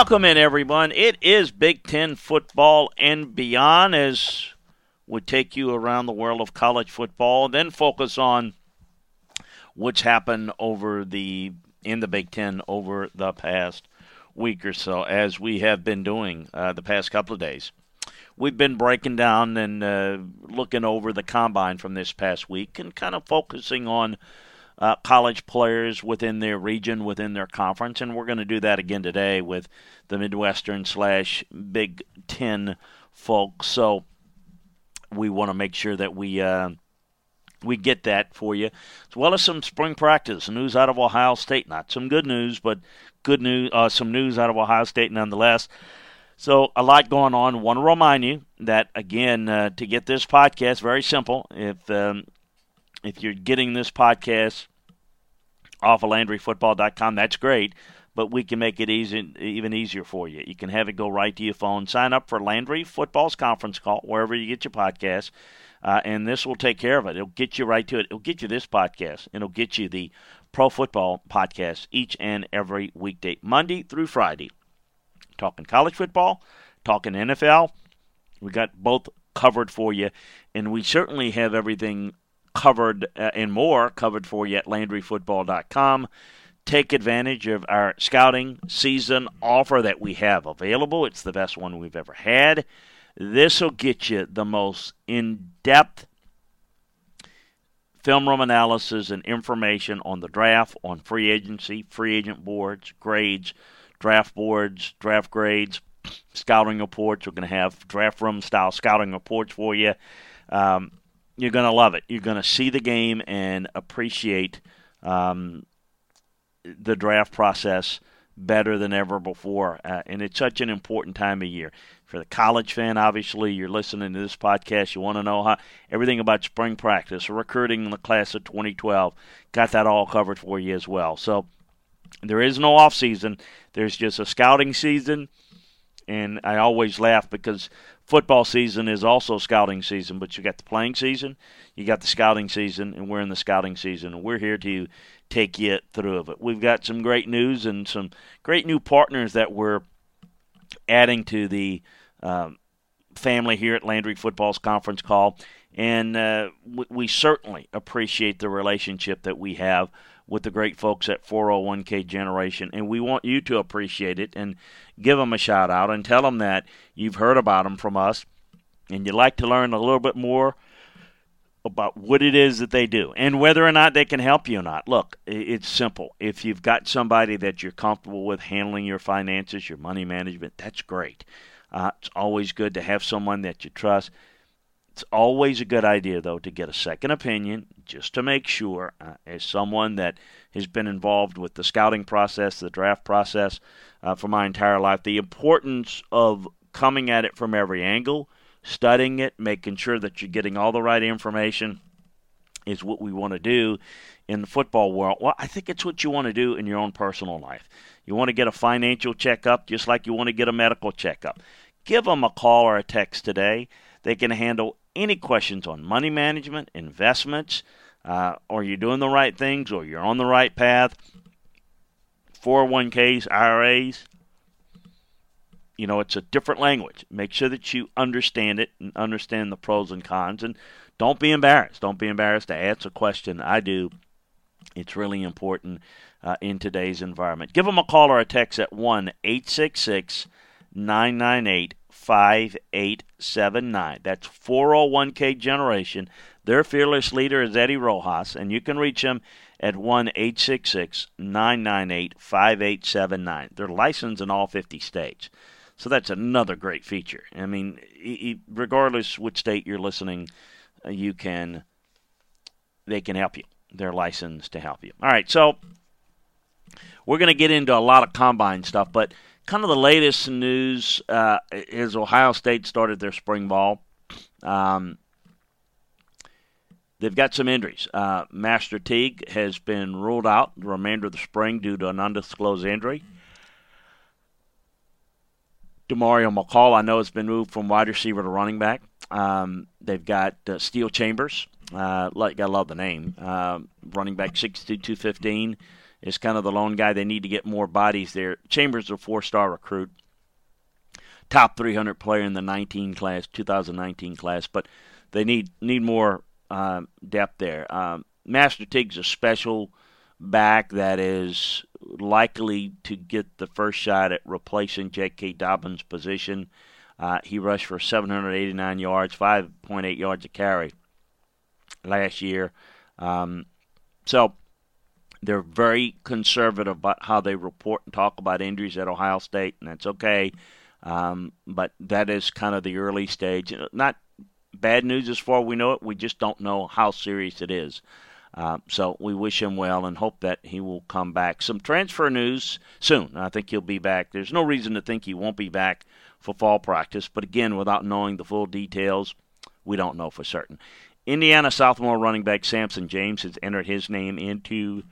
Welcome in, everyone. It is Big Ten football and beyond as we take you around the world of college football, then focus on what's happened over the in the Big Ten over the past week or so, as we have been doing uh, the past couple of days. We've been breaking down and uh, looking over the combine from this past week and kind of focusing on uh, college players within their region, within their conference, and we're going to do that again today with the Midwestern slash Big Ten folks. So we want to make sure that we uh, we get that for you, as well as some spring practice news out of Ohio State. Not some good news, but good news. Uh, some news out of Ohio State nonetheless. So a lot going on. Want to remind you that again uh, to get this podcast, very simple. If um, if you're getting this podcast off of LandryFootball.com. That's great, but we can make it easy, even easier for you. You can have it go right to your phone. Sign up for Landry Football's conference call wherever you get your podcast, uh, and this will take care of it. It'll get you right to it. It'll get you this podcast. And it'll get you the Pro Football podcast each and every weekday, Monday through Friday. Talking college football, talking NFL. We got both covered for you, and we certainly have everything covered uh, and more covered for you at LandryFootball.com. Take advantage of our scouting season offer that we have available. It's the best one we've ever had. This will get you the most in depth film room analysis and information on the draft, on free agency, free agent boards, grades, draft boards, draft grades, scouting reports. We're going to have draft room style scouting reports for you. Um, you're going to love it. You're going to see the game and appreciate um, the draft process better than ever before. Uh, and it's such an important time of year. For the college fan, obviously, you're listening to this podcast. You want to know how everything about spring practice, recruiting in the class of 2012. Got that all covered for you as well. So there is no off season. There's just a scouting season. And I always laugh because football season is also scouting season, but you got the playing season, you got the scouting season, and we're in the scouting season, and we're here to take you through of it. We've got some great news and some great new partners that we're adding to the um, family here at Landry Football's conference call, and uh, we, we certainly appreciate the relationship that we have with the great folks at 401k Generation, and we want you to appreciate it and give them a shout out and tell them that you've heard about them from us and you'd like to learn a little bit more about what it is that they do and whether or not they can help you or not. Look, it's simple. If you've got somebody that you're comfortable with handling your finances, your money management, that's great. Uh, it's always good to have someone that you trust. It's always a good idea, though, to get a second opinion just to make sure, uh, as someone that has been involved with the scouting process, the draft process uh, for my entire life, the importance of coming at it from every angle, studying it, making sure that you're getting all the right information is what we want to do in the football world. Well, I think it's what you want to do in your own personal life. You want to get a financial checkup just like you want to get a medical checkup. Give them a call or a text today. They can handle any questions on money management, investments, uh, are you doing the right things, or you're on the right path? 401ks, IRAs. You know, it's a different language. Make sure that you understand it and understand the pros and cons. And don't be embarrassed. Don't be embarrassed to ask a question. I do. It's really important uh, in today's environment. Give them a call or a text at 1 866 998 5879. That's 401k Generation. Their fearless leader is Eddie Rojas, and you can reach him at 1 866 998 5879. They're licensed in all 50 states. So that's another great feature. I mean, regardless which state you're listening, uh, you can, they can help you. They're licensed to help you. All right, so we're going to get into a lot of combine stuff, but kind of the latest news uh, is Ohio State started their spring ball. Um, they've got some injuries. Uh, Master Teague has been ruled out the remainder of the spring due to an undisclosed injury. Demario McCall, I know, has been moved from wide receiver to running back. Um, they've got uh, Steele Chambers. Uh, like, I love the name. Uh, running back 6'2", 215 is kind of the lone guy. They need to get more bodies there. Chambers is a four-star recruit, top 300 player in the 19 class, 2019 class, but they need need more uh, depth there. Um, Master Teague's a special back that is likely to get the first shot at replacing J.K. Dobbins' position. Uh, he rushed for 789 yards, 5.8 yards a carry last year. Um, so they're very conservative about how they report and talk about injuries at Ohio State, and that's okay. Um, but that is kind of the early stage. Not bad news as far as we know it. We just don't know how serious it is. Uh, so we wish him well and hope that he will come back. Some transfer news soon. I think he'll be back. There's no reason to think he won't be back for fall practice, but again, without knowing the full details, we don't know for certain. Indiana sophomore running back Sampson James has entered his name into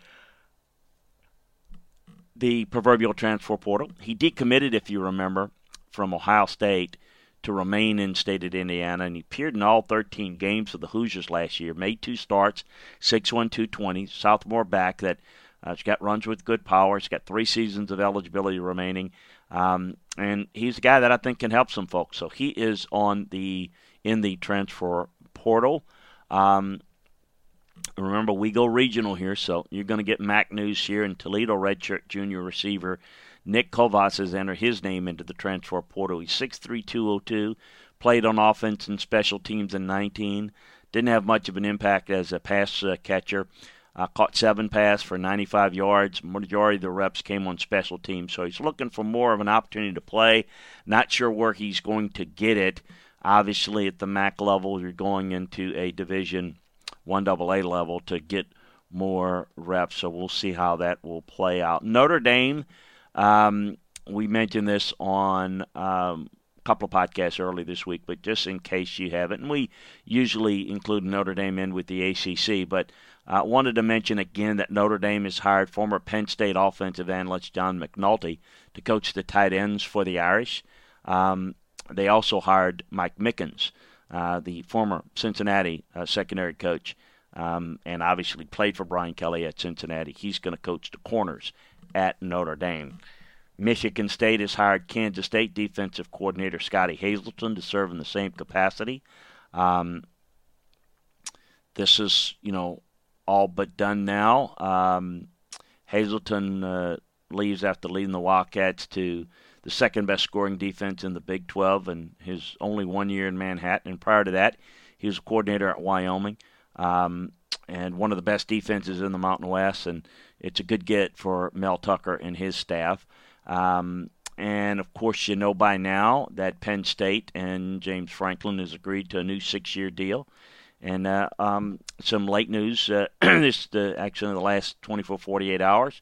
the proverbial transfer portal. He decommitted, if you remember, from Ohio State to remain in state of Indiana, and he appeared in all 13 games of the Hoosiers last year. Made two starts, 6'1", 220, sophomore back that uh, has got runs with good power. He's got three seasons of eligibility remaining, um, and he's a guy that I think can help some folks. So he is on the in the transfer portal. Um, remember, we go regional here, so you're going to get MAC news here in Toledo. Redshirt junior receiver Nick Kovas has entered his name into the transfer portal. He's 6'3", 202, played on offense and special teams in 19. Didn't have much of an impact as a pass uh, catcher. Uh, caught seven passes for 95 yards. Majority of the reps came on special teams, so he's looking for more of an opportunity to play. Not sure where he's going to get it. Obviously, at the MAC level, you're going into a Division One AA level to get more reps. So we'll see how that will play out. Notre Dame um, we mentioned this on um, a couple of podcasts early this week, but just in case you haven't, and we usually include Notre Dame in with the ACC, but I uh, wanted to mention again that Notre Dame has hired former Penn State offensive analyst John McNulty to coach the tight ends for the Irish. Um, they also hired Mike Mickens, uh, the former Cincinnati uh, secondary coach, um, and obviously played for Brian Kelly at Cincinnati. He's going to coach the corners at Notre Dame. Michigan State has hired Kansas State defensive coordinator Scottie Hazelton to serve in the same capacity. Um, this is, you know, all but done now. Um, Hazelton uh, leaves after leading the Wildcats to the second best scoring defense in the Big 12 and his only one year in Manhattan. And prior to that, he was a coordinator at Wyoming um, and one of the best defenses in the Mountain West. And it's a good get for Mel Tucker and his staff. Um, and of course, you know by now that Penn State and James Franklin has agreed to a new six-year deal. And uh, um, some late news, uh, this uh, actually in the last 24, 48 hours.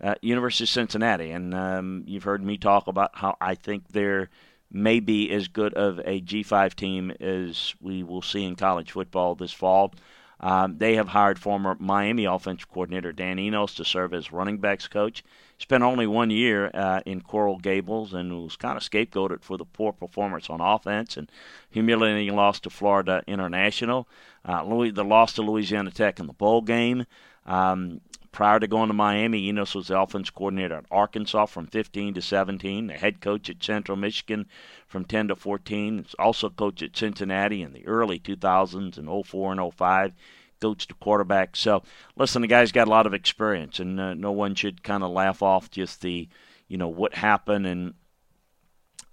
Uh, University of Cincinnati, and um, you've heard me talk about how I think they're maybe as good of a G5 team as we will see in college football this fall. Um, they have hired former Miami offensive coordinator Dan Enos to serve as running backs coach. Spent only one year uh, in Coral Gables and was kind of scapegoated for the poor performance on offense and humiliating loss to Florida International. Uh, Louis, the loss to Louisiana Tech in the bowl game. Um, prior to going to Miami, Enos was the offense coordinator at Arkansas from 15 to 17, the head coach at Central Michigan from 10 to 14, also coached at Cincinnati in the early 2000s and 04 and 05, coached the quarterback. So, listen, the guy's got a lot of experience, and uh, no one should kind of laugh off just the, you know, what happened and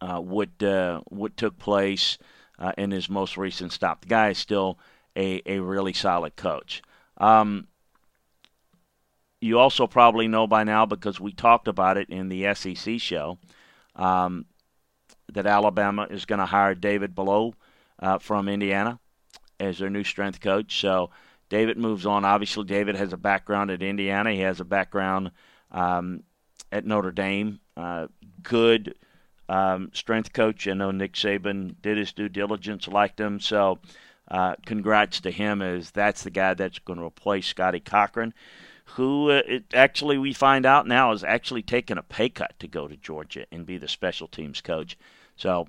uh, what uh, what took place uh, in his most recent stop. The guy is still a, a really solid coach. Um, you also probably know by now because we talked about it in the SEC show um, that Alabama is going to hire David Ballou uh, from Indiana as their new strength coach. So David moves on. Obviously, David has a background at Indiana. He has a background um, at Notre Dame. Uh, good um, strength coach. I know Nick Saban did his due diligence, liked him. So uh, congrats to him as that's the guy that's going to replace Scotty Cochran who uh, actually we find out now is actually taking a pay cut to go to Georgia and be the special teams coach. So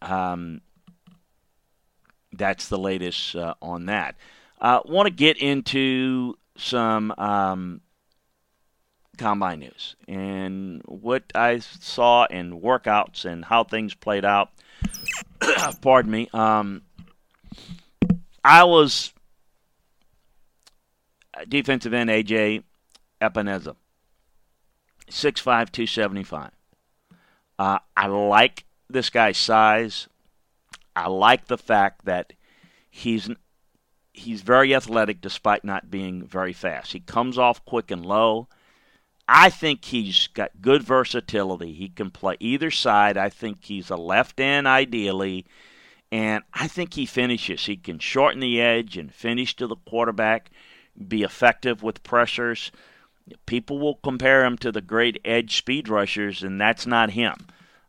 um, that's the latest uh, on that. I uh, want to get into some um, combine news and what I saw in workouts and how things played out. pardon me. Um, I was defensive end AJ Epenesa, 6'5", 275. Uh, I like this guy's size. I like the fact that he's he's very athletic despite not being very fast. He comes off quick and low. I think he's got good versatility. He can play either side. I think he's a left end ideally, and I think he finishes. He can shorten the edge and finish to the quarterback, be effective with pressures. People will compare him to the great edge speed rushers, and that's not him.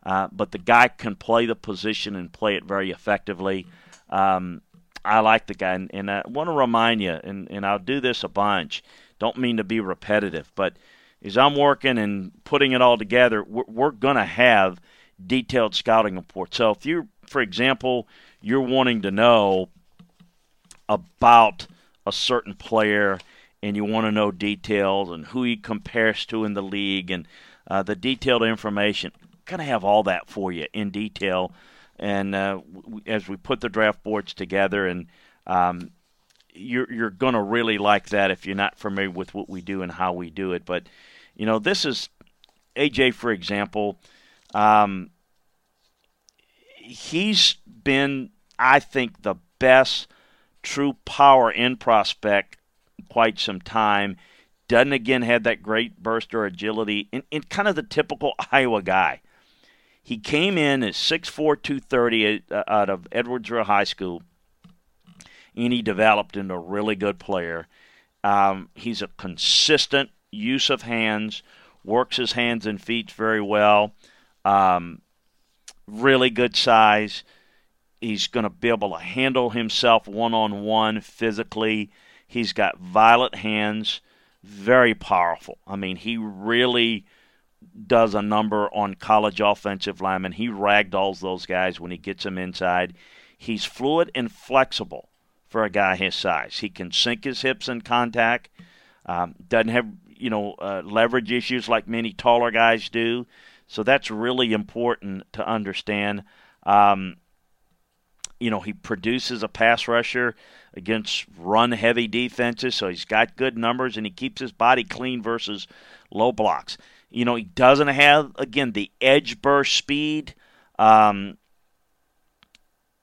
Uh, but the guy can play the position and play it very effectively. Um, I like the guy, and, and I want to remind you, and, and I'll do this a bunch. Don't mean to be repetitive, but as I'm working and putting it all together, we're, we're going to have detailed scouting reports. So if you, for example, you're wanting to know about a certain player and you want to know details and who he compares to in the league and uh, the detailed information, going to have all that for you in detail. And uh, as we put the draft boards together, and um, you're you're going to really like that if you're not familiar with what we do and how we do it. But you know, this is AJ, for example. Um, he's been, I think, the best true power in prospect quite some time. Doesn't again have that great burst or agility, and, and kind of the typical Iowa guy. He came in at 6'4", 230 uh, out of Edwardsville High School, and he developed into a really good player. Um, he's a consistent use of hands, works his hands and feet very well. Um, really good size. He's going to be able to handle himself one on one physically. He's got violent hands, very powerful. I mean, he really does a number on college offensive linemen. He ragdolls those guys when he gets them inside. He's fluid and flexible for a guy his size. He can sink his hips in contact. Um, doesn't have you know uh, leverage issues like many taller guys do. So that's really important to understand. Um, you know, he produces a pass rusher against run heavy defenses, so he's got good numbers and he keeps his body clean versus low blocks. You know, he doesn't have, again, the edge burst speed. Um,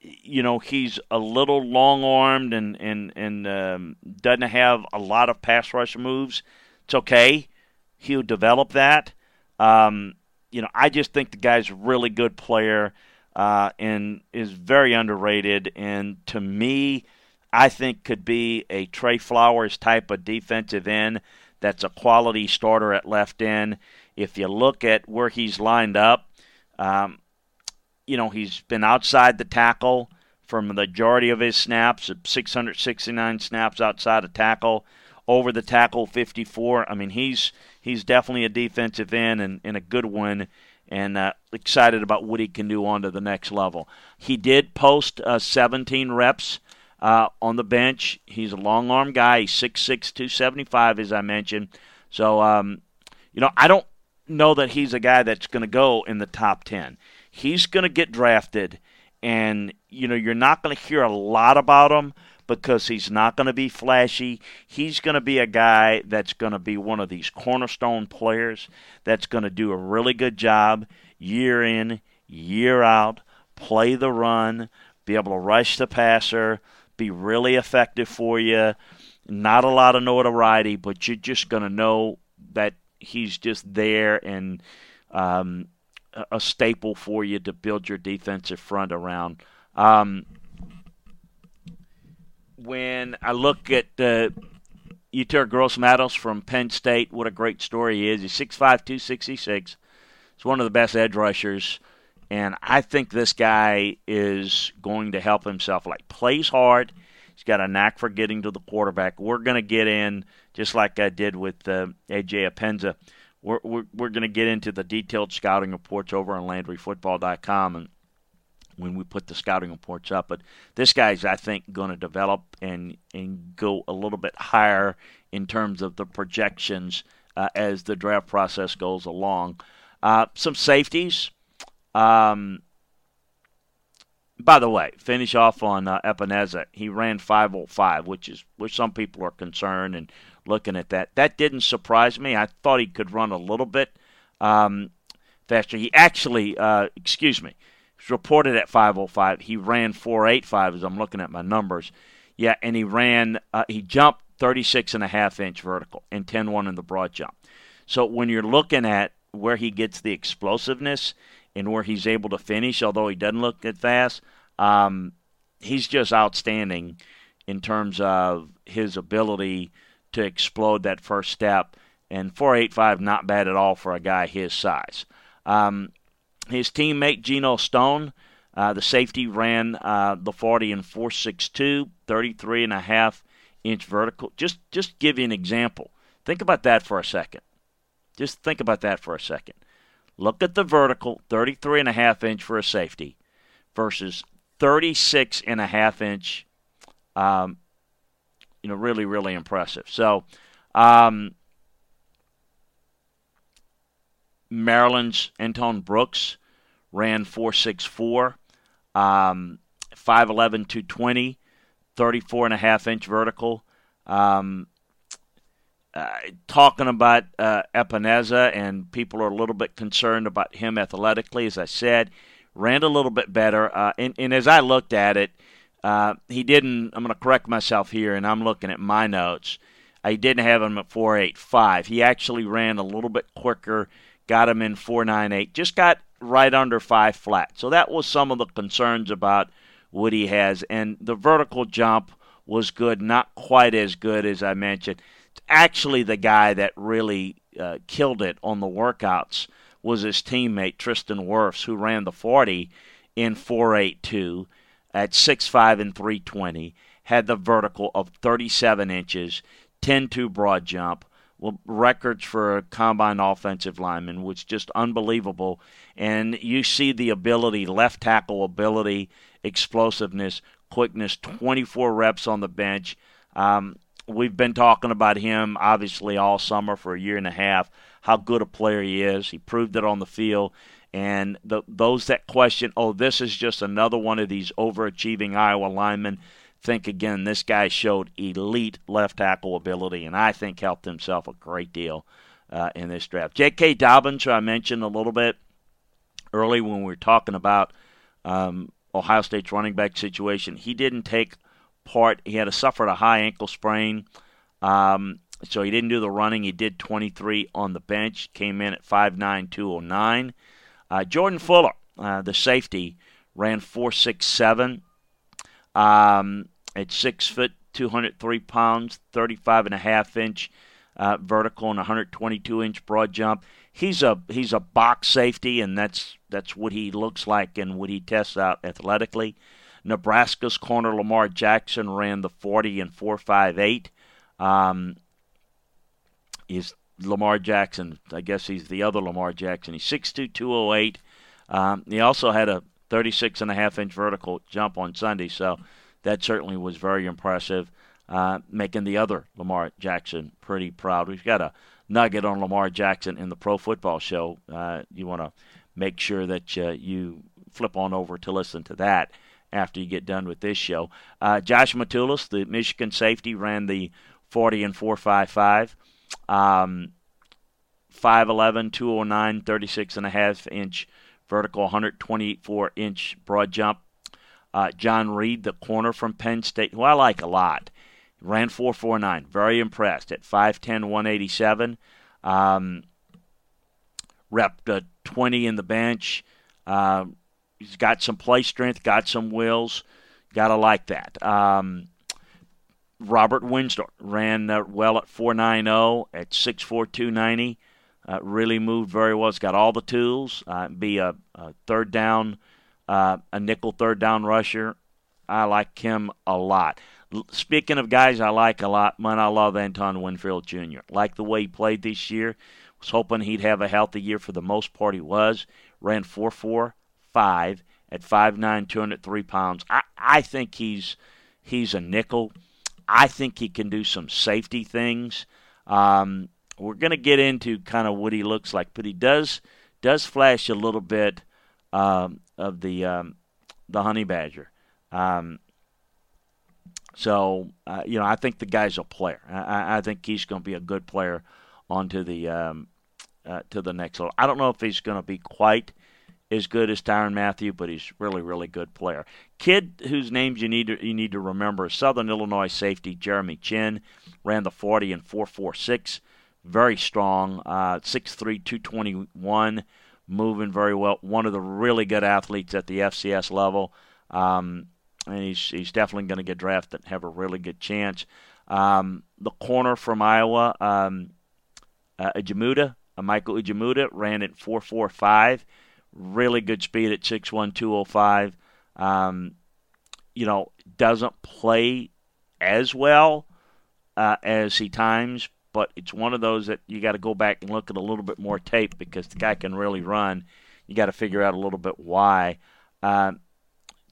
you know, he's a little long armed and, and, and um, doesn't have a lot of pass rush moves. It's okay. He'll develop that. Um, you know, I just think the guy's a really good player uh, and is very underrated. And to me, I think could be a Trey Flowers type of defensive end that's a quality starter at left end. If you look at where he's lined up, um, you know, he's been outside the tackle for the majority of his snaps, 669 snaps outside of tackle, over the tackle 54. I mean, he's he's definitely a defensive end and, and a good one, and uh, excited about what he can do on to the next level. He did post uh, 17 reps uh, on the bench. He's a long arm guy. He's 6'6", 275, as I mentioned. So, um, you know, I don't know that he's a guy that's going to go in the top 10. He's going to get drafted, and, you know, you're not going to hear a lot about him because he's not going to be flashy. He's going to be a guy that's going to be one of these cornerstone players that's going to do a really good job year in, year out, play the run, be able to rush the passer, be really effective for you. Not a lot of notoriety, but you're just going to know that he's just there and um, a staple for you to build your defensive front around. Um, when I look at uh, Yetur Gross-Matos from Penn State, what a great story he is. He's 6'5", 266. He's one of the best edge rushers. And I think this guy is going to help himself. Like, plays hard. He's got a knack for getting to the quarterback. We're going to get in, just like I did with uh, A.J. Epenesa. We're, we're, we're going to get into the detailed scouting reports over on LandryFootball.com and when we put the scouting reports up. But this guy's, I think, going to develop and, and go a little bit higher in terms of the projections uh, as the draft process goes along. Uh, some safeties. Um, by the way, finish off on uh, Epenesa. He ran 505, which is which some people are concerned and looking at that. That didn't surprise me. I thought he could run a little bit um, faster. He actually, uh, excuse me, was reported at 505. He ran 485 as I'm looking at my numbers. Yeah, and he ran, uh, he jumped 36 and a half inch vertical and 10-1 in the broad jump. So when you're looking at where he gets the explosiveness and where he's able to finish, although he doesn't look that fast, um, he's just outstanding in terms of his ability to explode that first step. And 485 not bad at all for a guy his size. Um, his teammate Geno Stone, uh, the safety, ran uh, the 40 in 462, 33 and a half inch vertical. Just just give you an example. Think about that for a second. Just think about that for a second. Look at the vertical, 33 and a half inch for a safety versus 36 and a half inch. Um, you know, really, really impressive. So, um, Maryland's Antoine Brooks ran 464, um, 5'11, 220, 34 and a half inch vertical. Um, uh, talking about uh, Epenesa, and people are a little bit concerned about him athletically. As I said, ran a little bit better. Uh, and, and, as I looked at it, uh, he didn't. I'm going to correct myself here, and I'm looking at my notes. I didn't have him at 4.85. He actually ran a little bit quicker, got him in 4.98. Just got right under five flat. So that was some of the concerns about what he has. And the vertical jump was good, not quite as good as I mentioned actually the guy that really uh, killed it on the workouts was his teammate Tristan Wirfs, who ran the 40 in 482 at 6'5 and 320, had the vertical of 37 inches, 10-2 broad jump, records for a combine offensive lineman, which just unbelievable. And you see the ability, left tackle ability, explosiveness, quickness, 24 reps on the bench. Um, we've been talking about him obviously all summer for a year and a half. How good a player he is. He proved it on the field. And the, those that question, oh, this is just another one of these overachieving Iowa linemen, think again, this guy showed elite left tackle ability, and I think helped himself a great deal uh, in this draft. J.K. Dobbins, who I mentioned a little bit early when we were talking about um, Ohio State's running back situation, he didn't take – part. He had a, suffered a high ankle sprain, um, so he didn't do the running. He did 23 on the bench, came in at 5'9", 209. Uh, Jordan Fuller, uh, the safety, ran 4'6'7", um, at 6 foot, 203 pounds, 35 and a half inch uh, vertical and 122 inch broad jump. He's a he's a box safety, and that's that's what he looks like and what he tests out athletically. Nebraska's corner Lamar Jackson ran the 40 and 458. Um, is Lamar Jackson? I guess he's the other Lamar Jackson. He's 6'2", 208. Um, he also had a 36 and a half inch vertical jump on Sunday, so that certainly was very impressive, uh, making the other Lamar Jackson pretty proud. We've got a nugget on Lamar Jackson in the Pro Football Show. Uh, you want to make sure that uh, you flip on over to listen to that after you get done with this show. Uh, Josh Metellus, the Michigan safety, ran the 40 and 455. Um, 5'11, 209, 36 and a half inch vertical, 124 inch broad jump. Uh, John Reid, the corner from Penn State, who I like a lot, ran 4'49. Very impressed at 5'10, 187. Um, repped uh, 20 in the bench. Uh, he's got some play strength, got some wills. Got to like that. Um, Robert Windsor ran uh, well at 4.90 at 6'4", 290. Uh, really moved very well. He's got all the tools. Uh, be a, a, third down, uh, a nickel third down rusher. I like him a lot. L- speaking of guys I like a lot, man, I love Antoine Winfield Jr. Like the way he played this year. Was hoping he'd have a healthy year. For the most part, he was. Ran 4.4 five at 5'9", 203 pounds. I, I think he's he's a nickel. I think he can do some safety things. Um, we're going to get into kind of what he looks like, but he does does flash a little bit um, of the um, the honey badger. Um, so uh, you know, I think the guy's a player. I, I think he's going to be a good player onto the um, uh, to the next level. I don't know if he's going to be quite as good as Tyrann Mathieu, but he's really, really good player. Kid whose names you need to you need to remember Southern Illinois safety Jeremy Chinn ran the 40 and 4.46, very strong, uh, 6'3", 221, moving very well. One of the really good athletes at the FCS level, um, and he's he's definitely going to get drafted and have a really good chance. Um, the corner from Iowa, um, uh, Ajamuda, uh, Michael Ojemudia, ran at 4.45 really good speed at 6'1", 205. Um, you know, doesn't play as well uh, as he times, but it's one of those that you got to go back and look at a little bit more tape because the guy can really run. You got to figure out a little bit why. Uh,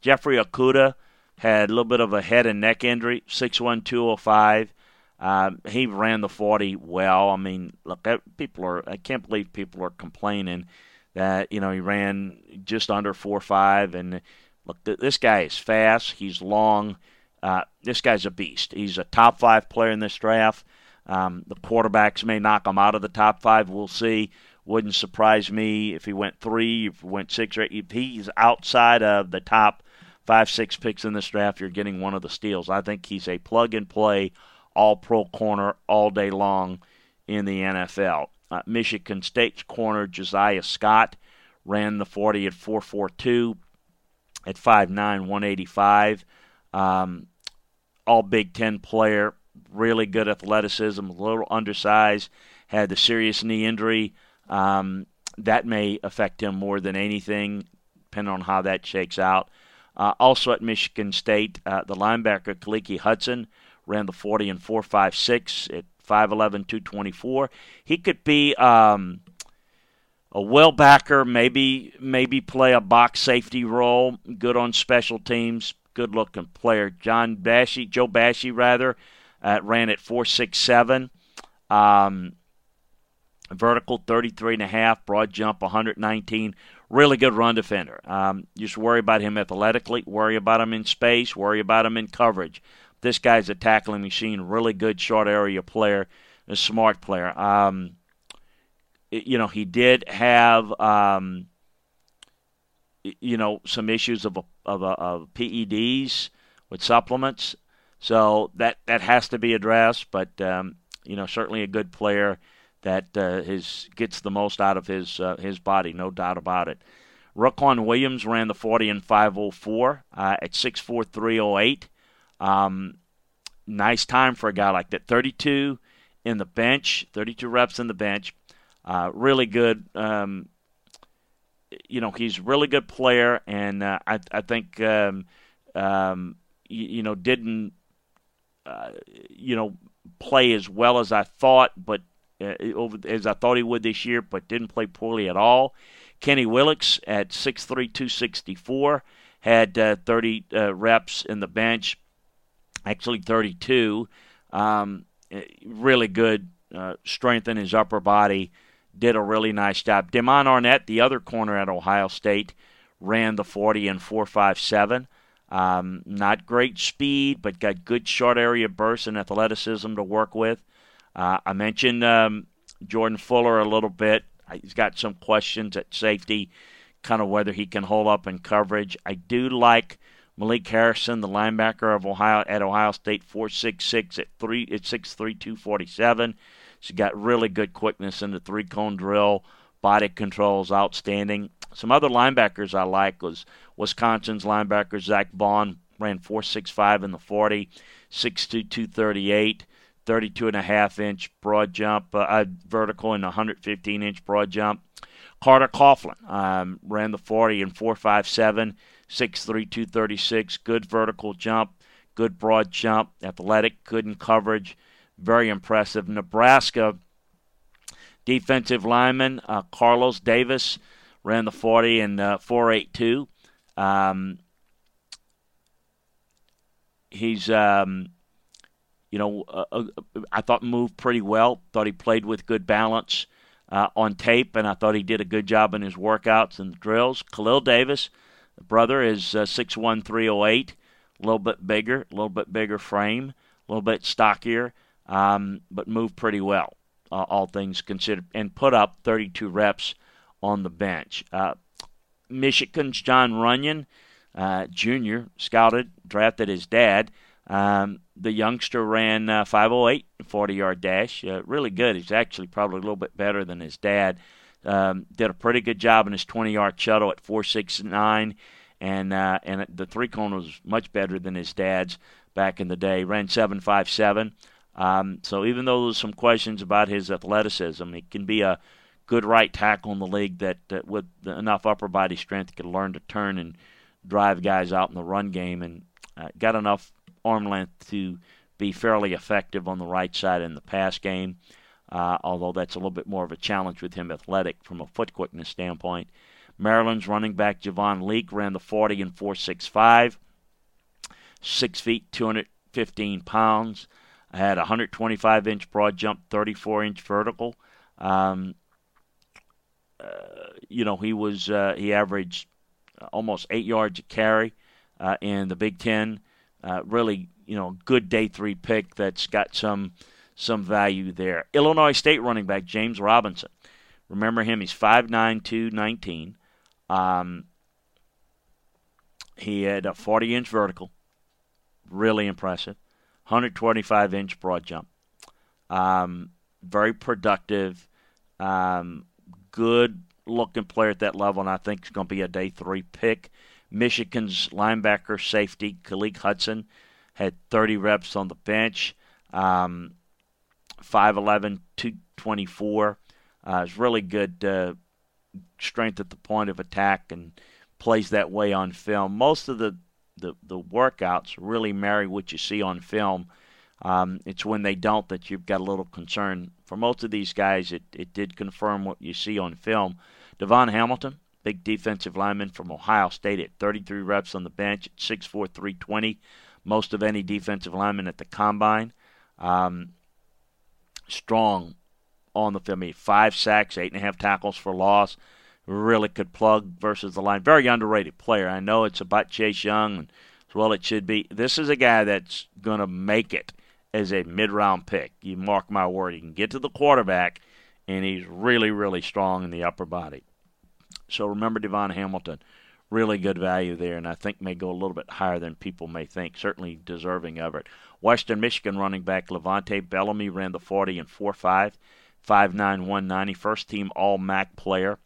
Jeffrey Okudah had a little bit of a head and neck injury, 6'1", 205. Um, he ran the 40 well. I mean, look, people are. I can't believe people are complaining that you know he ran just under four five. And look, th- this guy is fast. He's long. Uh, this guy's a beast. He's a top five player in this draft. Um, the quarterbacks may knock him out of the top five. We'll see. Wouldn't surprise me if he went three, if he went six, or eight. If he's outside of the top five, six picks in this draft, you're getting one of the steals. I think he's a plug and play, all pro corner all day long in the NFL. Uh, Michigan State's corner Josiah Scott ran the 40 at 4.42 at 5'9", 185. Um, all Big Ten player, really good athleticism, a little undersized, had the serious knee injury. Um, that may affect him more than anything, depending on how that shakes out. Uh, also at Michigan State, uh, the linebacker Khaleke Hudson ran the 40 and 4.56 at 5'11", 224. He could be um, a well backer, maybe maybe play a box safety role. Good on special teams. Good looking player. John Bashy, Joe Bashy rather, uh, ran at 4'6'7". Um, vertical 33 and a half, broad jump 119. Really good run defender. Um, just worry about him athletically, worry about him in space, worry about him in coverage this guy's a tackling machine, really good short area player, a smart player. Um, you know, he did have, um, you know, some issues of, of, of PEDs with supplements. So that, that has to be addressed, but, um, you know, certainly a good player that uh, his, gets the most out of his, uh, his body, no doubt about it. Roquan Williams ran the 40 and 504 uh, at 6'4", 308. Um, nice time for a guy like that. 32 in the bench, 32 reps in the bench. Uh, really good. Um, you know, he's a really good player, and uh, I, I think, um, um, you, you, know, didn't, uh, you know, play as well as I thought, but uh, over as I thought he would this year, but didn't play poorly at all. Kenny Willekes at 6'3", 264, had uh, 30 uh, reps in the bench actually 32. Um, eh, really good uh, strength in his upper body. Did a really nice job. Damon Arnette, the other corner at Ohio State, ran the 40 and 4.57. Um, not great speed, but got good short area bursts and athleticism to work with. Uh, I mentioned um, Jordan Fuller a little bit. He's got some questions at safety, kind of whether he can hold up in coverage. I do like Malik Harrison, the linebacker of Ohio at Ohio State, four six six at three at six three two forty seven. She got really good quickness in the three cone drill. Body control is outstanding. Some other linebackers I like was Wisconsin's linebacker Zach Baun ran four six five in the 40, 6'2", 238, 32 and a half inch broad jump, uh, uh vertical and 115 inch broad jump. Carter Coughlin um, ran the 40 and 457. 6'3", 236, good vertical jump, good broad jump, athletic, good in coverage, very impressive. Nebraska defensive lineman uh, Carlos Davis ran the 40 and uh, 482. Um, he's um, you know, uh, uh, I thought moved pretty well. Thought he played with good balance uh, on tape, and I thought he did a good job in his workouts and drills. Khalil Davis, the brother, is uh, 6'1", 308, a little bit bigger, a little bit bigger frame, a little bit stockier, um, but moved pretty well, uh, all things considered, and put up 32 reps on the bench. Uh, Michigan's Jon Runyan, uh, Jr., scouted, drafted his dad. Um, the youngster ran uh, 508 40 yard dash. Uh, really good. He's actually probably a little bit better than his dad. Um, did a pretty good job in his 20 yard shuttle at 469, and uh, and the three cone was much better than his dad's back in the day. Ran 757. Um, so even though there's some questions about his athleticism, he can be a good right tackle in the league that, that with enough upper body strength could learn to turn and drive guys out in the run game and uh, got enough arm length to be fairly effective on the right side in the pass game, uh, although that's a little bit more of a challenge with him athletic from a foot quickness standpoint. Maryland's running back Javon Leake ran the 40 and 465, 6 feet, 215 pounds. I had a 125 inch broad jump, 34 inch vertical. Um, you know, he was uh, he averaged almost eight yards a carry uh, in the Big Ten uh, really, you know, good day three pick that's got some some value there. Illinois State running back James Robinson. Remember him? He's 5'9", 219. Um, he had a 40 inch vertical, really impressive. 125 inch broad jump. Um, very productive, um, good looking player at that level, and I think he's going to be a day three pick. Michigan's linebacker safety, Khaleke Hudson, had 30 reps on the bench. Um, 5'11, 224. Uh, is really good uh, strength at the point of attack and plays that way on film. Most of the, the, the workouts really marry what you see on film. Um, it's when they don't that you've got a little concern. For most of these guys, it, it did confirm what you see on film. DaVon Hamilton, big defensive lineman from Ohio State at 33 reps on the bench at 6'4", 320. Most of any defensive lineman at the combine. Um, strong on the mean, five sacks, eight and a half tackles for loss. Really could plug versus the line. Very underrated player. I know it's about Chase Young, and well it should be. This is a guy that's going to make it as a mid-round pick. You mark my word. He can get to the quarterback, and he's really, really strong in the upper body. So remember DaVon Hamilton, really good value there, and I think may go a little bit higher than people may think. Certainly deserving of it. Western Michigan running back LeVante Bellamy ran the 40 and 4.5, 5'9", 190, first team All MAC player.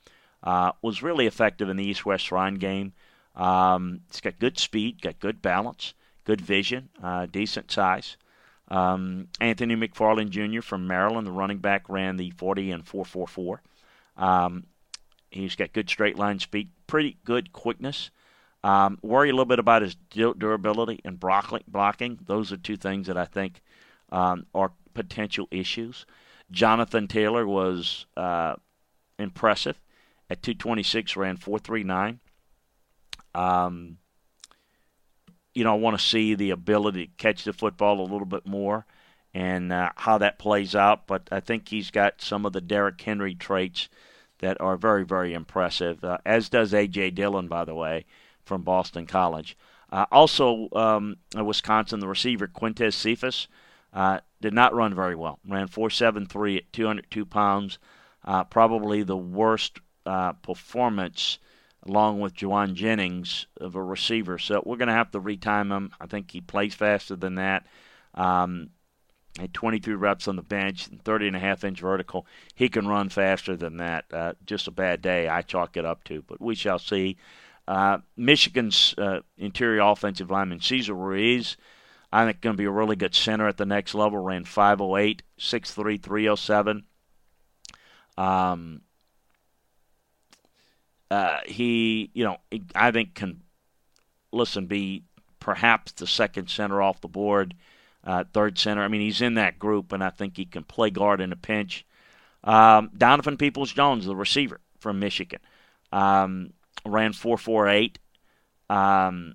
Uh, was really effective in the East-West Shrine game. Um, it's got good speed, got good balance, good vision, uh, decent size. Um, Anthony McFarland Jr. from Maryland, the running back, ran the 40 and 4.44. Um, He's got good straight line speed, pretty good quickness. Um, worry a little bit about his durability and blocking. Those are two things that I think um, are potential issues. Jonathan Taylor was uh, impressive at 226, ran 439. Um, you know, I want to see the ability to catch the football a little bit more and uh, how that plays out. But I think he's got some of the Derrick Henry traits that are very, very impressive, uh, as does A.J. Dillon, by the way, from Boston College. Uh, also, um, Wisconsin, the receiver Quintez Cephus uh, did not run very well. Ran 4.73 at 202 pounds. Uh, probably the worst uh, performance, along with Jauan Jennings, of a receiver. So we're going to have to retime him. I think he plays faster than that. Um, had 23 reps on the bench, 30 and a half inch vertical. He can run faster than that. Uh, just a bad day, I chalk it up to, but we shall see. Uh, Michigan's uh, interior offensive lineman, Cesar Ruiz, I think going to be a really good center at the next level. Ran 508, 6'3, 307. Um, uh, he, you know, I think can, listen, be perhaps the second center off the board uh, third center. I mean, he's in that group, and I think he can play guard in a pinch. Um, Donovan Peoples Jones, the receiver from Michigan, um, ran 4.48. Um,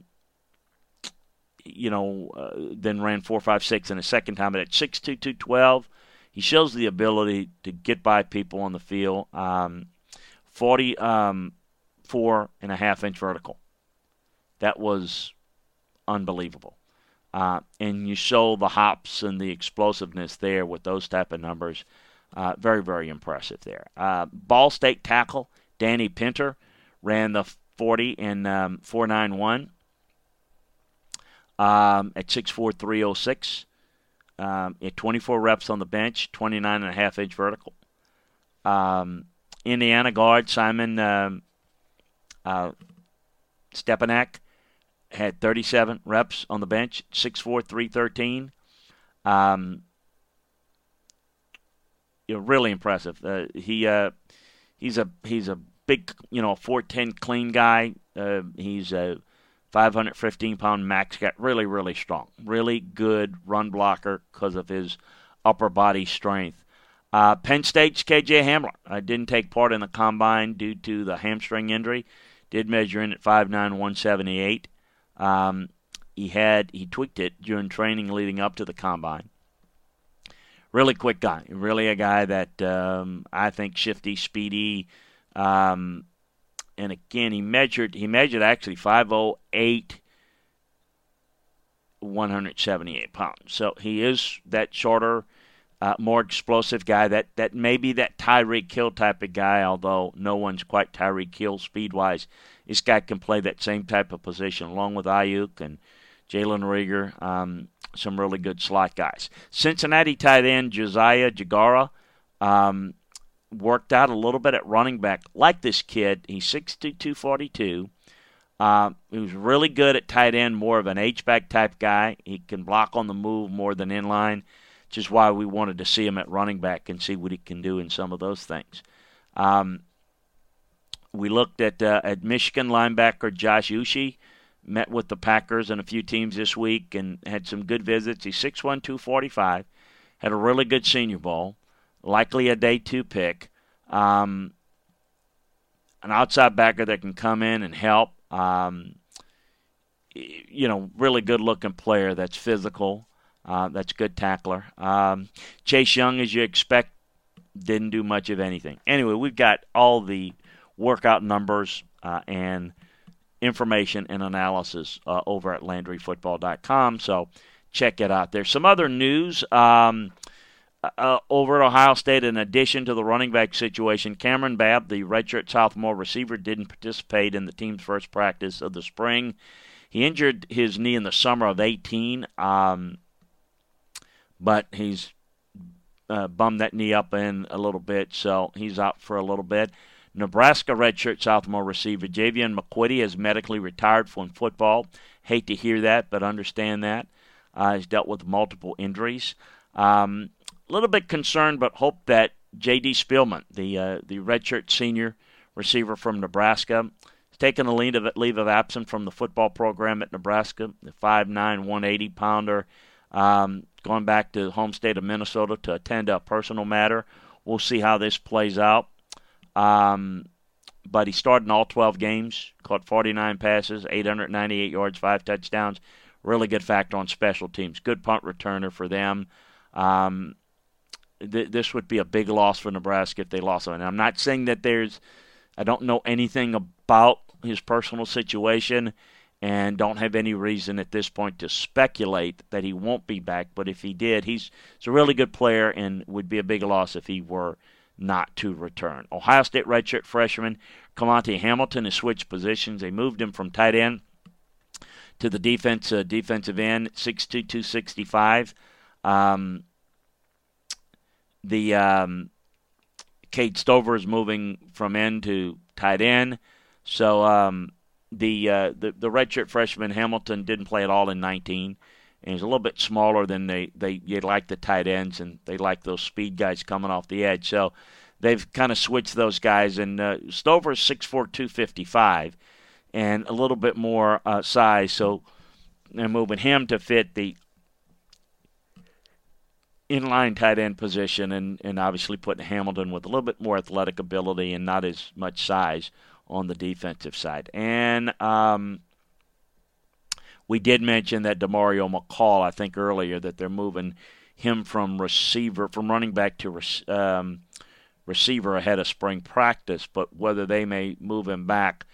you know, uh, then ran four, five, six in a second time. But at six two two twelve, he shows the ability to get by people on the field. Um, Forty um, four and a half inch vertical. That was unbelievable. Uh, and you show the hops and the explosiveness there with those type of numbers. Uh, very, very impressive there. Uh, Ball State tackle Danny Pinter ran the 40 in um, 491 um, at 64306. Um, at 24 reps on the bench, 29 and a half inch vertical. Um, Indiana guard Simon um, uh, Stepaniak had 37 reps on the bench, 6'4", 313. Um, you know, really impressive. Uh, he uh, he's a he's a big you know 410 clean guy. Uh, he's a 515 pound max guy. Really really strong. Really good run blocker because of his upper body strength. Uh, Penn State's KJ Hamler didn't take part in the combine due to the hamstring injury. Did measure in at 5'9", 178. Um, he had he tweaked it during training leading up to the combine. Really quick guy, really a guy that um, I think shifty, speedy, um, and again he measured he measured actually 508 178 pounds. So he is that shorter, uh, more explosive guy. That that may be that Tyreek Hill type of guy, although no one's quite Tyreek Hill speed wise this guy can play that same type of position along with Aiyuk and Jalen Reagor, um, some really good slot guys. Cincinnati tight end Josiah Deguara um, worked out a little bit at running back. Like this kid, he's 6'2", 242. Uh, he was really good at tight end, more of an H-back type guy. He can block on the move more than in line, which is why we wanted to see him at running back and see what he can do in some of those things. Um, we looked at uh, at Michigan linebacker Josh Uche, met with the Packers and a few teams this week and had some good visits. He's 6'1", 245, had a really good Senior Bowl, likely a day two pick. Um, an outside backer that can come in and help. Um, you know, really good looking player that's physical. Uh, that's good tackler. Um, Chase Young, as you expect, didn't do much of anything. Anyway, we've got all the workout numbers uh, and information and analysis uh, over at LandryFootball.com. So check it out. There's some other news um, uh, over at Ohio State. In addition to the running back situation, Kamryn Babb, the redshirt sophomore receiver, didn't participate in the team's first practice of the spring. He injured his knee in the summer of 18, um, but he's uh, bummed that knee up in a little bit, so he's out for a little bit. Nebraska redshirt sophomore receiver Jaevon McQuitty has medically retired from football. Hate to hear that, but understand that. Uh, he's dealt with multiple injuries. Um, a little bit concerned, but hope that J.D. Spielman, the uh, the redshirt senior receiver from Nebraska, has taken a leave of, leave of absence from the football program at Nebraska. The 5'9", 180 pounder, um, going back to home state of Minnesota to attend a personal matter. We'll see how this plays out. Um, but he started in all 12 games, caught 49 passes, 898 yards, five touchdowns. Really good factor on special teams. Good punt returner for them. Um, th- this would be a big loss for Nebraska if they lost him. And I'm not saying that there's, I don't know anything about his personal situation and don't have any reason at this point to speculate that he won't be back. But if he did, he's, he's a really good player and would be a big loss if he were not to return. Ohio State redshirt freshman Kelontae Hamilton has switched positions. They moved him from tight end to the defense uh, defensive end, 6'2", 265. Um, the um, Cade Stover is moving from end to tight end. So um, the, uh, the the redshirt freshman Hamilton didn't play at all in 19 and he's a little bit smaller than they they you like the tight ends and they like those speed guys coming off the edge. So they've kind of switched those guys. And uh, Stover is six four two fifty five, and a little bit more uh, size. So they're moving him to fit the inline tight end position, and and obviously putting Hamilton with a little bit more athletic ability and not as much size on the defensive side. And um, we did mention that Demario McCall, I think earlier, that they're moving him from receiver, from running back to um, receiver ahead of spring practice. But whether they may move him back,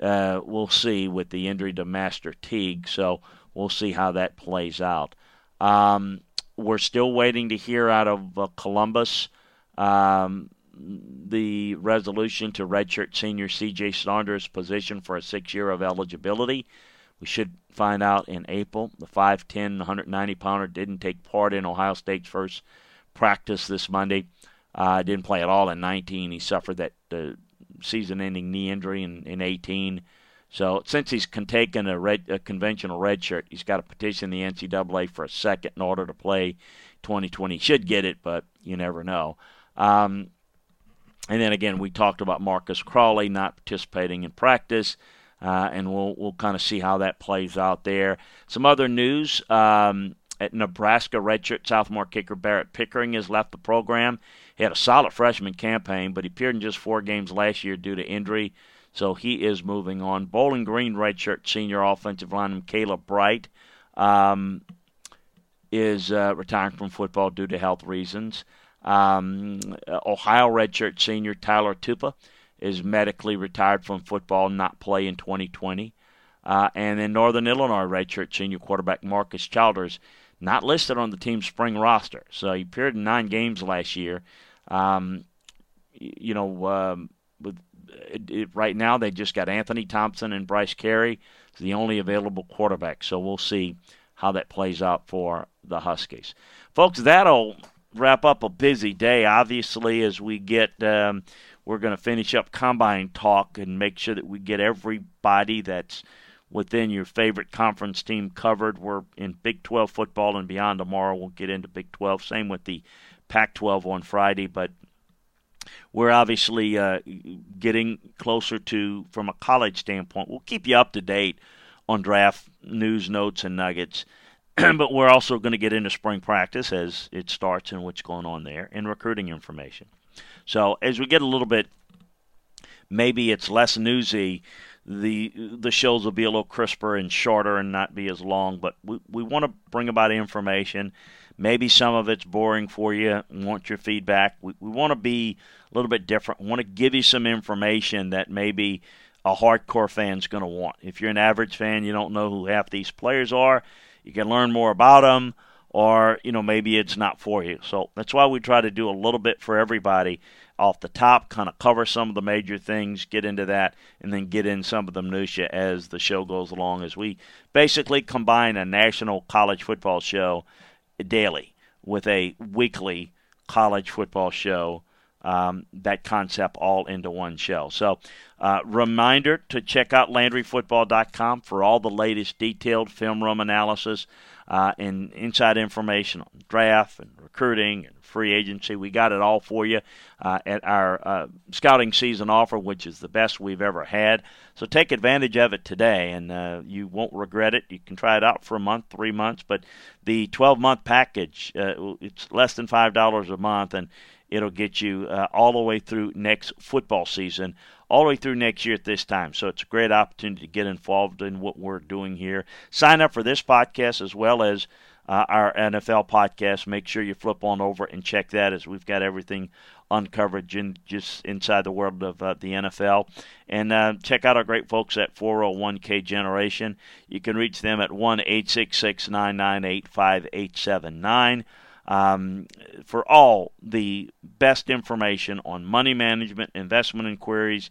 uh, we'll see with the injury to Master Teague. So we'll see how that plays out. Um, we're still waiting to hear out of uh, Columbus um, the resolution to redshirt senior C.J. Saunders' position for a six year of eligibility. We should find out in April. The 5'10, 190 pounder didn't take part in Ohio State's first practice this Monday. Uh, didn't play at all in 19. He suffered that uh, season ending knee injury in, in 18. So since he's taken a, red, a conventional redshirt, he's got to petition the NCAA for a second in order to play 2020. Should get it, but you never know. Um, and then again, we talked about Marcus Crowley not participating in practice, uh, and we'll we'll kind of see how that plays out there. Some other news. Um, at Nebraska, redshirt sophomore kicker Barrett Pickering has left the program. He had a solid freshman campaign, but he appeared in just four games last year due to injury. So he is moving on. Bowling Green redshirt senior offensive lineman Caleb Bright um, is uh, retiring from football due to health reasons. Um, Ohio redshirt senior Tyler Tupa is medically retired from football, not play in 2020. Uh, and then Northern Illinois redshirt senior quarterback Marcus Childers, not listed on the team's spring roster. So he appeared in nine games last year. Um, you know, um, with it, it, right now they just got Anthony Thompson and Bryce Carey, the only available quarterback. So we'll see how that plays out for the Huskies, folks. That'll wrap up a busy day. Obviously, as we get, um, we're going to finish up combine talk and make sure that we get everybody that's within your favorite conference team covered. We're in Big 12 football and beyond tomorrow. We'll get into Big 12. Same with the Pac 12 on Friday, but we're obviously uh, getting closer to, from a college standpoint, we'll keep you up to date on draft news, notes, and nuggets. but we're also going to get into spring practice as it starts and what's going on there and recruiting information. So as we get a little bit, maybe it's less newsy. The the shows will be a little crisper and shorter and not be as long. But we we want to bring about information. Maybe some of it's boring for you. Want your feedback. We we want to be a little bit different. Want to give you some information that maybe a hardcore fan's going to want. If you're an average fan, you don't know who half these players are you can learn more about them, or you know maybe it's not for you. So that's why we try to do a little bit for everybody off the top, kind of cover some of the major things, get into that, and then get in some of the minutia as the show goes along. As we basically combine a national college football show daily with a weekly college football show um, that concept all into one show. So, uh, reminder to check out LandryFootball.com for all the latest detailed film room analysis uh, and inside information on draft and recruiting and free agency. We got it all for you uh, at our uh, scouting season offer, which is the best we've ever had. So take advantage of it today, and uh, you won't regret it. You can try it out for a month, three months, but the 12 month package, uh, it's less than $5 a month, and It'll get you uh, all the way through next football season, all the way through next year at this time. So it's a great opportunity to get involved in what we're doing here. Sign up for this podcast as well as uh, our NFL podcast. Make sure you flip on over and check that as we've got everything uncovered in, just inside the world of uh, the NFL. And uh, check out our great folks at 401k Generation. You can reach them at 1 866 998 5879 um, for all the best information on money management, investment inquiries.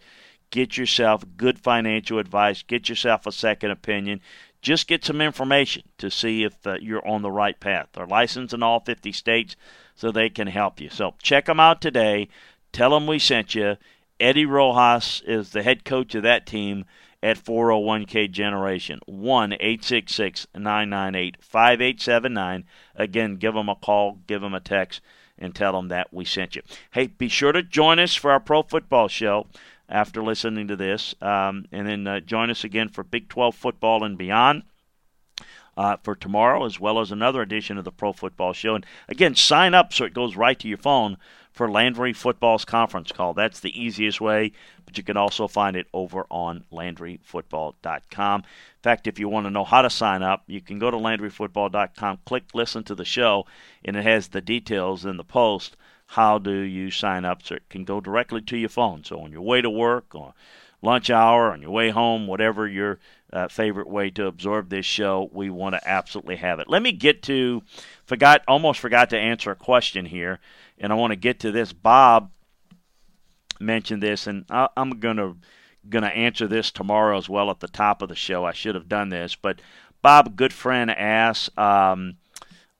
Get yourself good financial advice. Get yourself a second opinion. Just get some information to see if uh, you're on the right path. They're licensed in all 50 states, so they can help you. So check them out today. Tell them we sent you. Eddie Rojas is the head coach of that team at 401k Generation. 1 866 998 5879. Again, give them a call, give them a text, and tell them that we sent you. Hey, be sure to join us for our Pro Football Show after listening to this, um, and then uh, join us again for Big 12 football and beyond. uh, for tomorrow, as well as another edition of the Pro Football Show. And again, sign up so it goes right to your phone for Landry Football's conference call. That's the easiest way, but you can also find it over on LandryFootball.com. In fact, if you want to know how to sign up, you can go to LandryFootball.com, click listen to the show, and it has the details in the post. How do you sign up so it can go directly to your phone? So on your way to work or lunch hour, on your way home, whatever your uh, favorite way to absorb this show, we want to absolutely have it. Let me get to forgot almost forgot to answer a question here, and I want to get to this. Bob mentioned this, and I, I'm gonna gonna answer this tomorrow as well at the top of the show. I should have done this, but Bob, good friend, asked um,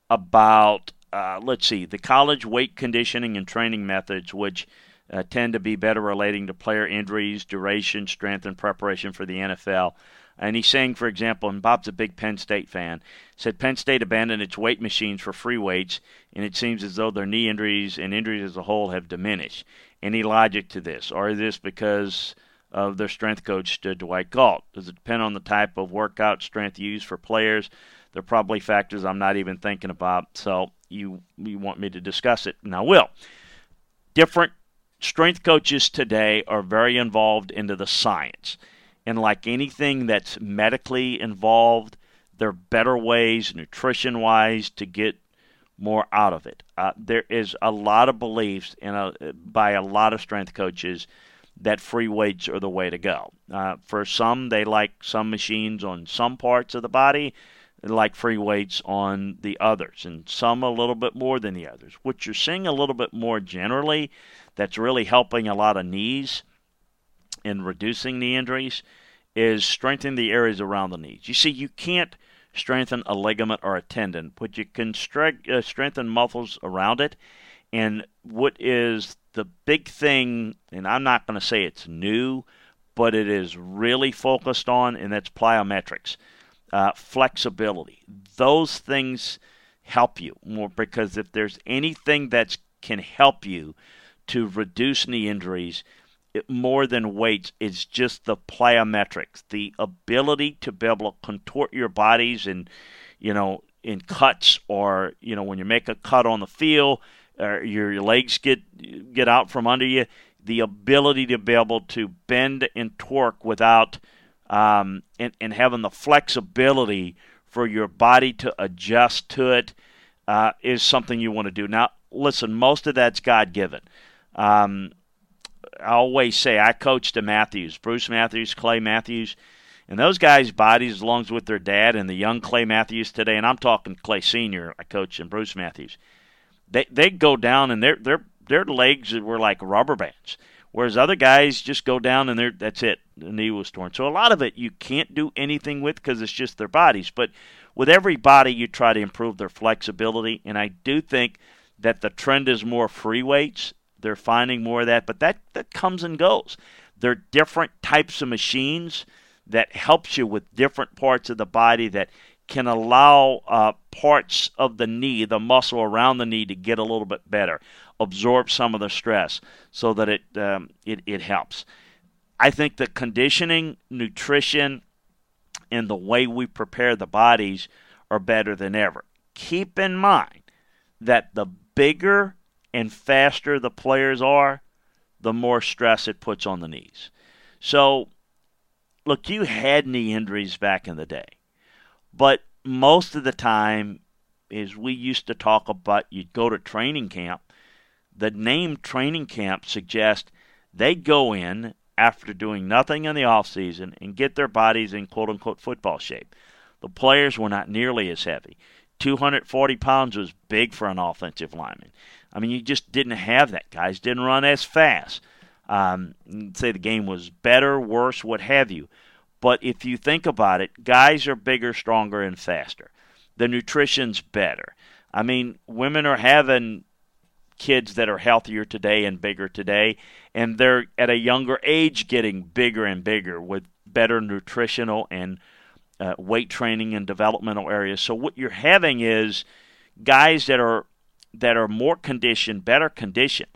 about uh, let's see the college weight conditioning and training methods, which uh, tend to be better relating to player injuries, duration, strength, and preparation for the NFL. And he's saying, for example, and Bob's a big Penn State fan, said Penn State abandoned its weight machines for free weights, and it seems as though their knee injuries and injuries as a whole have diminished. Any logic to this? Or is this because of their strength coach, Dwight Galt? Does it depend on the type of workout strength used for players? There are probably factors I'm not even thinking about. So you you want me to discuss it, and I will. Different strength coaches today are very involved into the science. And like anything that's medically involved, there are better ways, nutrition wise, to get more out of it. Uh, there is a lot of beliefs in a, by a lot of strength coaches that free weights are the way to go. Uh, for some, they like some machines on some parts of the body, like free weights on the others, and some a little bit more than the others. What you're seeing a little bit more generally that's really helping a lot of knees in reducing the injuries is strengthening the areas around the knees. You see, you can't strengthen a ligament or a tendon, but you can uh, strengthen muscles around it. And what is the big thing, and I'm not going to say it's new, but it is really focused on, and that's plyometrics, uh, flexibility. Those things help you more because if there's anything that can help you to reduce knee injuries it, more than weights it's just the plyometrics the ability to be able to contort your bodies and you know in cuts or you know when you make a cut on the field or your, your legs get get out from under you the ability to be able to bend and torque without um, and, and having the flexibility for your body to adjust to it uh, is something you want to do. Now, listen, most of that's God given. Um, I always say I coached the Matthews, Bruce Matthews, Clay Matthews, and those guys' bodies, along with their dad and the young Clay Matthews today, and I'm talking Clay Senior, I coached and Bruce Matthews. They they go down and their their their legs were like rubber bands, whereas other guys just go down and they're that's it. The knee was torn. So a lot of it you can't do anything with because it's just their bodies. But with every body, you try to improve their flexibility, and I do think that the trend is more free weights they're finding more of that, but that, that comes and goes. There are different types of machines that helps you with different parts of the body that can allow uh, parts of the knee, the muscle around the knee, to get a little bit better, absorb some of the stress, so that it um, it, it helps. I think the conditioning, nutrition, and the way we prepare the bodies are better than ever. Keep in mind that the bigger and faster the players are, the more stress it puts on the knees. So, look, you had knee injuries back in the day, but most of the time, as we used to talk about, you'd go to training camp. The name training camp suggests they go in after doing nothing in the off season and get their bodies in quote unquote football shape. The players were not nearly as heavy. 240 pounds was big for an offensive lineman. I mean, you just didn't have that. Guys didn't run as fast. Um, say the game was better, worse, what have you. But if you think about it, guys are bigger, stronger, and faster. The nutrition's better. I mean, women are having kids that are healthier today and bigger today, and they're at a younger age getting bigger and bigger with better nutritional and uh, weight training and developmental areas. So what you're having is guys that are that are more conditioned, better conditioned,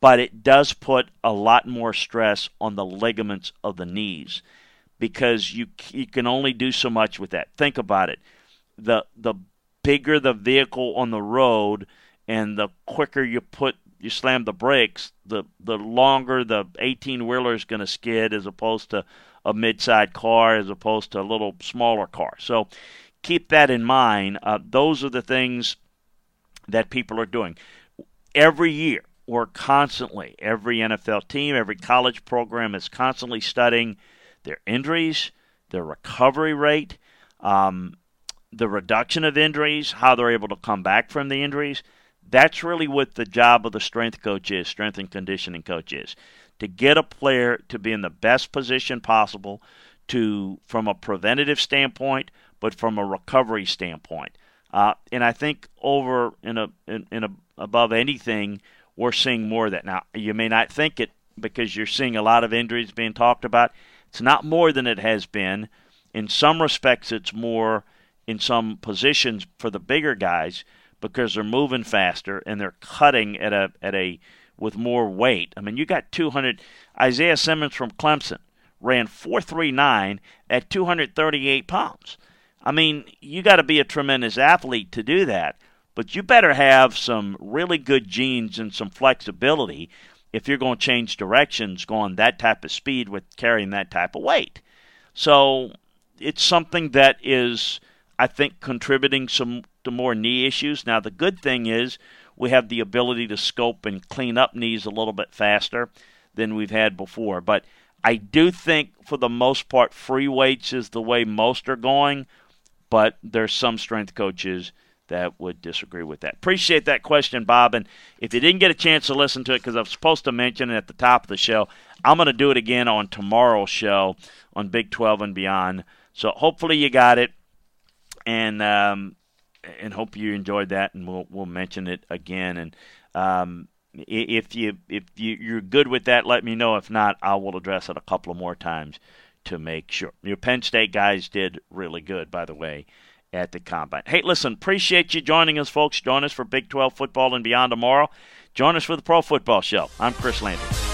but it does put a lot more stress on the ligaments of the knees because you you can only do so much with that. Think about it. the the bigger the vehicle on the road and the quicker you put you slam the brakes, the the longer the 18 wheeler is going to skid as opposed to a mid-side car as opposed to a little smaller car. So keep that in mind. Uh, those are the things that people are doing every year. We're constantly every NFL team, every college program is constantly studying their injuries, their recovery rate, um, the reduction of injuries, how they're able to come back from the injuries. That's really what the job of the strength coach is, strength and conditioning coach is, to get a player to be in the best position possible, to from a preventative standpoint, but from a recovery standpoint. Uh, and I think over in a in, in a above anything, we're seeing more of that. Now you may not think it because you're seeing a lot of injuries being talked about. It's not more than it has been. In some respects, it's more in some positions for the bigger guys because they're moving faster and they're cutting at a at a with more weight. I mean, you got 200. Isaiah Simmons from Clemson ran 439 at 238 pounds. I mean, you got to be a tremendous athlete to do that, but you better have some really good genes and some flexibility if you're going to change directions going that type of speed with carrying that type of weight. So it's something that is, I think, contributing some to more knee issues. Now, the good thing is we have the ability to scope and clean up knees a little bit faster than we've had before. But I do think, for the most part, free weights is the way most are going. But there's some strength coaches that would disagree with that. Appreciate that question, Bob. And if you didn't get a chance to listen to it, because I was supposed to mention it at the top of the show, I'm going to do it again on tomorrow's show on Big 12 and beyond. So hopefully you got it, and um, and hope you enjoyed that, and we'll we'll mention it again. And um, if you if you, you're good with that, let me know. If not, I will address it a couple of more times to make sure. Your Penn State guys did really good, by the way, at the combine. Hey, listen, appreciate you joining us, folks. Join us for Big 12 football and beyond tomorrow. Join us for the Pro Football Show. I'm Chris Landry.